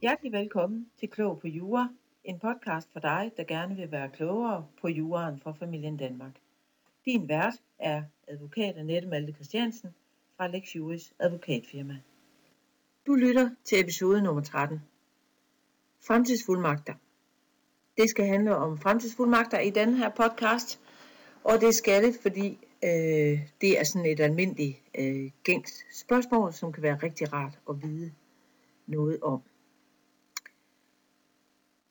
Hjertelig velkommen til Klog på Jura, en podcast for dig, der gerne vil være klogere på juraen fra familien Danmark. Din vært er advokat Annette Malte Christiansen fra Lex Juris advokatfirma. Du lytter til episode nummer 13. Fremtidsfuldmagter. Det skal handle om fremtidsfuldmagter i den her podcast, og det skal det, fordi øh, det er sådan et almindeligt øh, gængs spørgsmål, som kan være rigtig rart at vide noget om.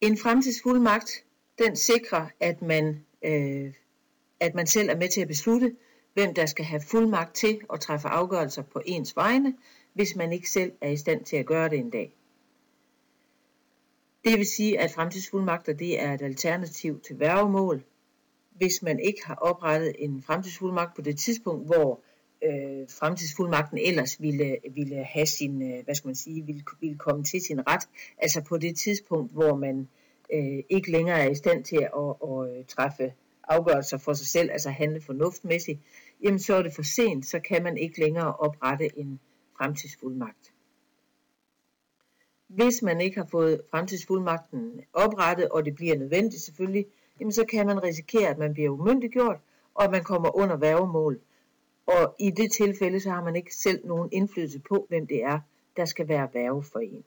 En fremtidsfuldmagt, den sikrer, at man, øh, at man selv er med til at beslutte, hvem der skal have fuldmagt til at træffe afgørelser på ens vegne, hvis man ikke selv er i stand til at gøre det en dag. Det vil sige, at fremtidsfuldmagter det er et alternativ til værgemål, hvis man ikke har oprettet en fremtidsfuldmagt på det tidspunkt, hvor øh, fremtidsfuldmagten ellers ville, ville have sin, øh, hvad skal man sige, ville, ville komme til sin ret, altså på det tidspunkt, hvor man øh, ikke længere er i stand til at, at, at, at træffe afgørelser for sig selv, altså handle fornuftmæssigt, jamen så er det for sent, så kan man ikke længere oprette en fremtidsfuldmagt. Hvis man ikke har fået fremtidsfuldmagten oprettet, og det bliver nødvendigt selvfølgelig, jamen så kan man risikere, at man bliver umyndiggjort, og at man kommer under værgemål. Og i det tilfælde, så har man ikke selv nogen indflydelse på, hvem det er, der skal være værve for en.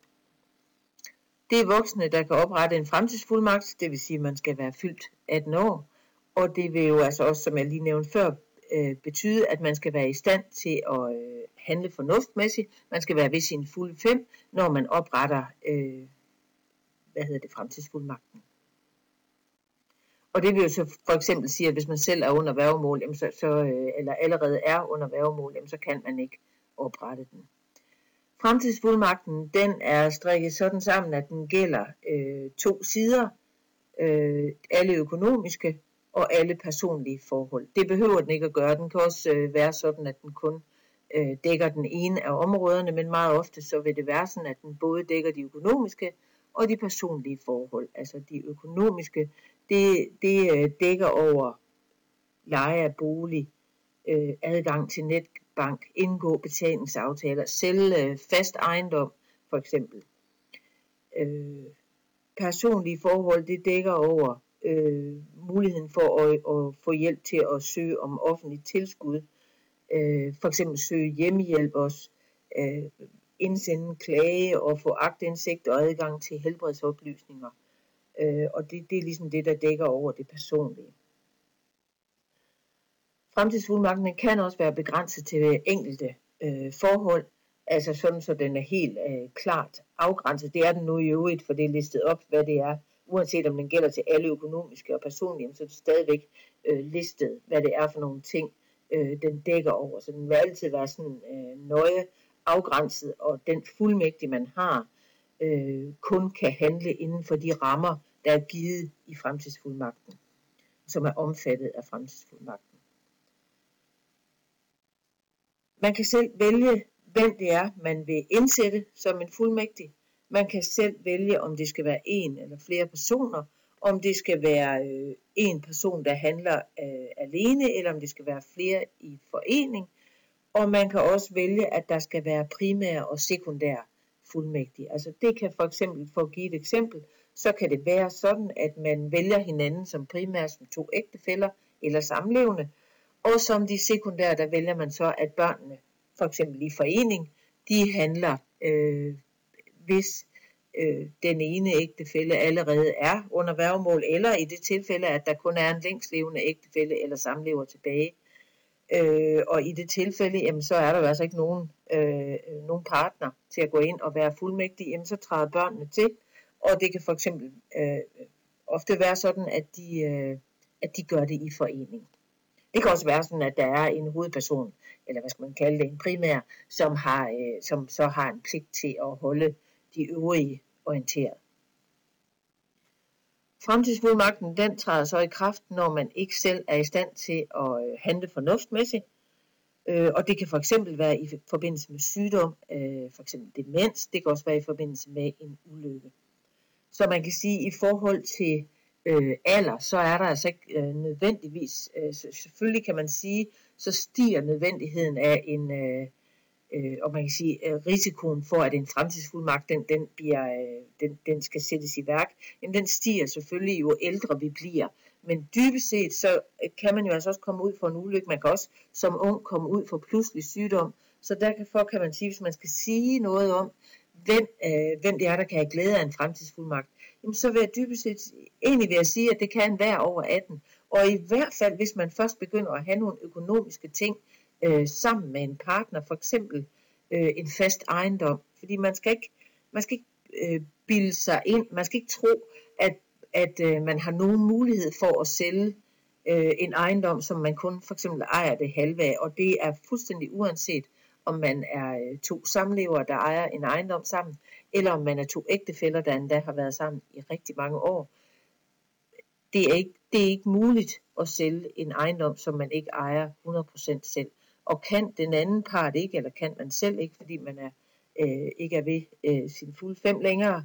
Det er voksne, der kan oprette en fremtidsfuldmagt, det vil sige, at man skal være fyldt 18 år. Og det vil jo altså også, som jeg lige nævnte før, øh, betyde, at man skal være i stand til at øh, handle fornuftmæssigt. Man skal være ved sin fulde fem, når man opretter, øh, hvad hedder det, fremtidsfuldmagten. Og det vil jo så for eksempel sige, at hvis man selv er under værgemål, jamen så, så, øh, eller allerede er under værgemål, jamen så kan man ikke oprette den. Fremtidsfuldmagten den er strikket sådan sammen, at den gælder øh, to sider, øh, alle økonomiske og alle personlige forhold. Det behøver den ikke at gøre. Den kan også øh, være sådan, at den kun øh, dækker den ene af områderne, men meget ofte så vil det være sådan, at den både dækker de økonomiske og de personlige forhold. Altså de økonomiske, det, det øh, dækker over leje af bolig, øh, adgang til netbank, indgå betalingsaftaler, sælge øh, fast ejendom for eksempel. Øh, personlige forhold, det dækker over øh, muligheden for at, at få hjælp til at søge om offentligt tilskud, øh, for eksempel søge hjemmehjælp også, øh, indsende klage og få agtindsigt og adgang til helbredsoplysninger. Øh, og det, det er ligesom det, der dækker over det personlige. Fremtidsfuldmagten kan også være begrænset til enkelte øh, forhold, altså sådan, så den er helt øh, klart afgrænset. Det er den nu i øvrigt, for det er listet op, hvad det er, uanset om den gælder til alle økonomiske og personlige, så er det stadigvæk øh, listet, hvad det er for nogle ting, øh, den dækker over. Så den vil altid være sådan øh, nøje afgrænset, og den fuldmægtig, man har, øh, kun kan handle inden for de rammer, der er givet i fremtidsfuldmagten, som er omfattet af fremtidsfuldmagten. Man kan selv vælge, hvem det er, man vil indsætte som en fuldmægtig. Man kan selv vælge, om det skal være en eller flere personer, om det skal være øh, en person, der handler øh, alene, eller om det skal være flere i forening. Og man kan også vælge, at der skal være primære og sekundære fuldmægtige. Altså det kan for eksempel, for at give et eksempel, så kan det være sådan, at man vælger hinanden som primært som to ægtefæller eller samlevende, og som de sekundære, der vælger man så, at børnene, for eksempel i forening, de handler, øh, hvis øh, den ene ægtefælle allerede er under værgemål, eller i det tilfælde, at der kun er en længstlevende ægtefælle eller samlever tilbage. Øh, og i det tilfælde, jamen, så er der jo altså ikke nogen, øh, nogen partner til at gå ind og være fuldmægtig, jamen, så træder børnene til, og det kan for eksempel øh, ofte være sådan, at de, øh, at de gør det i forening. Det kan også være sådan, at der er en hovedperson, eller hvad skal man kalde det, en primær, som, har, øh, som så har en pligt til at holde de øvrige orienteret. Fremtidsfuldmagten den træder så i kraft, når man ikke selv er i stand til at øh, handle fornuftmæssigt. Øh, og det kan for eksempel være i forbindelse med sygdom, øh, for eksempel demens, det kan også være i forbindelse med en ulykke. Så man kan sige, at i forhold til øh, alder, så er der altså ikke øh, nødvendigvis, øh, selvfølgelig kan man sige, så stiger nødvendigheden af en, øh, øh, og man kan sige, øh, risikoen for, at en fremtidsfuldmagt, den, den, bliver, øh, den, den skal sættes i værk, jamen, den stiger selvfølgelig jo ældre vi bliver. Men dybest set, så kan man jo altså også komme ud for en ulykke. Man kan også som ung komme ud for pludselig sygdom. Så derfor kan man sige, hvis man skal sige noget om, hvem, øh, hvem det er, der kan have glæde af en fremtidsfuldmagt, jamen så vil jeg dybest set egentlig vil jeg sige, at det kan være over 18. Og i hvert fald, hvis man først begynder at have nogle økonomiske ting øh, sammen med en partner, for eksempel øh, en fast ejendom, fordi man skal ikke, man skal ikke øh, bilde sig ind, man skal ikke tro, at, at øh, man har nogen mulighed for at sælge øh, en ejendom, som man kun for eksempel ejer det halve af, og det er fuldstændig uanset, om man er øh, to samlevere, der ejer en ejendom sammen, eller om man er to ægtefæller, der endda har været sammen i rigtig mange år. Det er ikke, det er ikke muligt at sælge en ejendom, som man ikke ejer 100% selv. Og kan den anden part ikke, eller kan man selv ikke, fordi man er, øh, ikke er ved øh, sin fulde fem længere,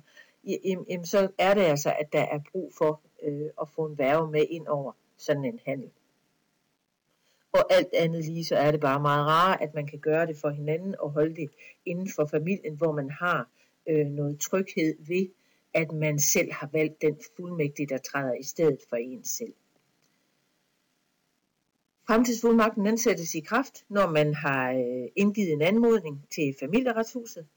jamen, så er det altså, at der er brug for øh, at få en værve med ind over sådan en handel. Og alt andet lige, så er det bare meget rart, at man kan gøre det for hinanden og holde det inden for familien, hvor man har øh, noget tryghed ved, at man selv har valgt den fuldmægtige, der træder i stedet for en selv. Fremtidsfuldmagten den sættes i kraft, når man har øh, indgivet en anmodning til familieretshuset.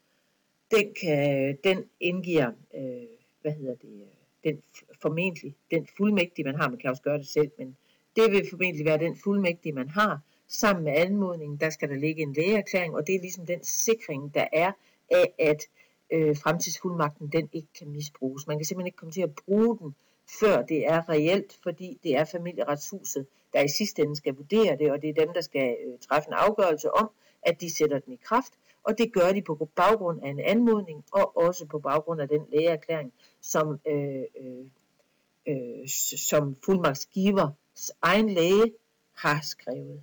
Den, kan, den indgiver, øh, hvad hedder det, øh, den formentlig, den fuldmægtige man har, man kan også gøre det selv, men det vil formentlig være den fuldmægtige man har, sammen med anmodningen, der skal der ligge en lægeerklæring, og det er ligesom den sikring, der er af, at øh, fremtidsfuldmagten den ikke kan misbruges. Man kan simpelthen ikke komme til at bruge den, før det er reelt, fordi det er familieretshuset, der i sidste ende skal vurdere det, og det er dem, der skal øh, træffe en afgørelse om, at de sætter den i kraft, og det gør de på baggrund af en anmodning, og også på baggrund af den lægeerklæring, som, øh, øh, øh, som fuldmagtsgiver egen læge har skrevet.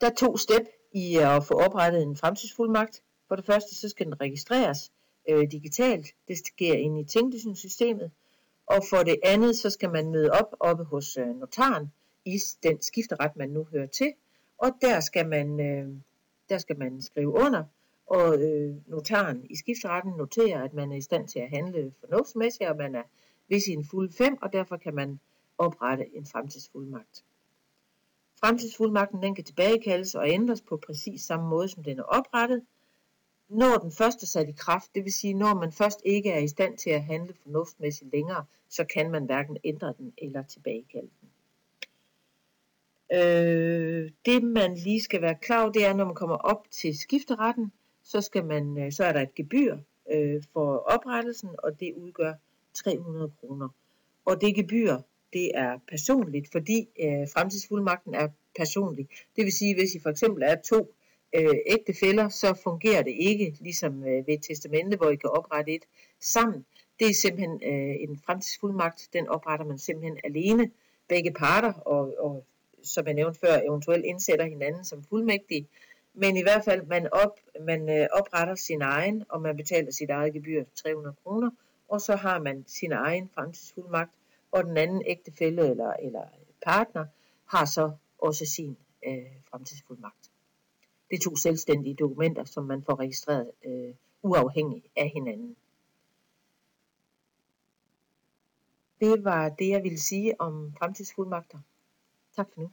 Der er to step i at få oprettet en fremtidsfuldmagt. For det første, så skal den registreres øh, digitalt. Det sker ind i tinglysningssystemet. Og for det andet, så skal man møde op oppe hos øh, notaren i den skifteret, man nu hører til. Og der skal man, øh, der skal man skrive under, og øh, notaren i skifteretten noterer, at man er i stand til at handle fornuftsmæssigt, og man er ved sin fulde fem, og derfor kan man oprette en fremtidsfuldmagt. Fremtidsfuldmagten den kan tilbagekaldes og ændres på præcis samme måde, som den er oprettet, når den først er sat i kraft, det vil sige, når man først ikke er i stand til at handle fornuftsmæssigt længere, så kan man hverken ændre den eller tilbagekalde den. Øh, det man lige skal være klar over, det er, når man kommer op til skifteretten, så, skal man, øh, så er der et gebyr øh, for oprettelsen, og det udgør 300 kroner. Og det gebyr, det er personligt, fordi øh, fremtidsfuldmagten er personlig. Det vil sige, hvis I for eksempel er to øh, ægtefæller, så fungerer det ikke ligesom øh, ved et testamente, hvor I kan oprette et sammen. Det er simpelthen øh, en fremtidsfuldmagt, den opretter man simpelthen alene, begge parter, og, og som jeg nævnte før, eventuelt indsætter hinanden som fuldmægtige. Men i hvert fald, man, op, man øh, opretter sin egen, og man betaler sit eget gebyr 300 kroner, og så har man sin egen fremtidsfuldmagt, og den anden ægtefælle eller, eller partner har så også sin øh, fremtidsfuldmagt. Det er to selvstændige dokumenter, som man får registreret øh, uafhængigt af hinanden. Det var det, jeg ville sige om fremtidsfuldmagter. Tak for nu.